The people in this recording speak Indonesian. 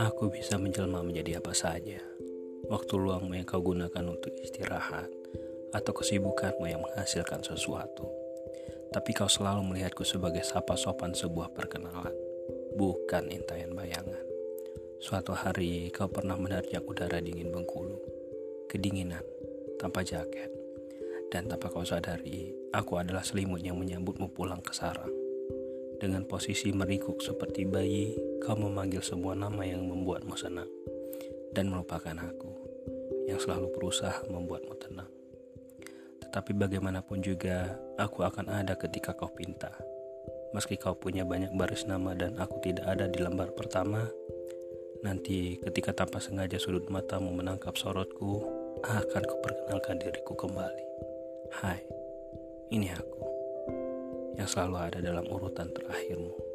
Aku bisa menjelma menjadi apa saja. Waktu luangmu yang kau gunakan untuk istirahat atau kesibukanmu yang menghasilkan sesuatu. Tapi kau selalu melihatku sebagai sapa sopan sebuah perkenalan, bukan intayan bayangan. Suatu hari kau pernah menerjang udara dingin Bengkulu, kedinginan, tanpa jaket. Dan tanpa kau sadari, aku adalah selimut yang menyambutmu pulang ke sarang. Dengan posisi merikuk seperti bayi, kau memanggil semua nama yang membuatmu senang dan melupakan aku yang selalu berusaha membuatmu tenang. Tetapi bagaimanapun juga, aku akan ada ketika kau pinta. Meski kau punya banyak baris nama dan aku tidak ada di lembar pertama, nanti ketika tanpa sengaja sudut matamu menangkap sorotku, akan kuperkenalkan diriku kembali. Hai, ini aku yang selalu ada dalam urutan terakhirmu.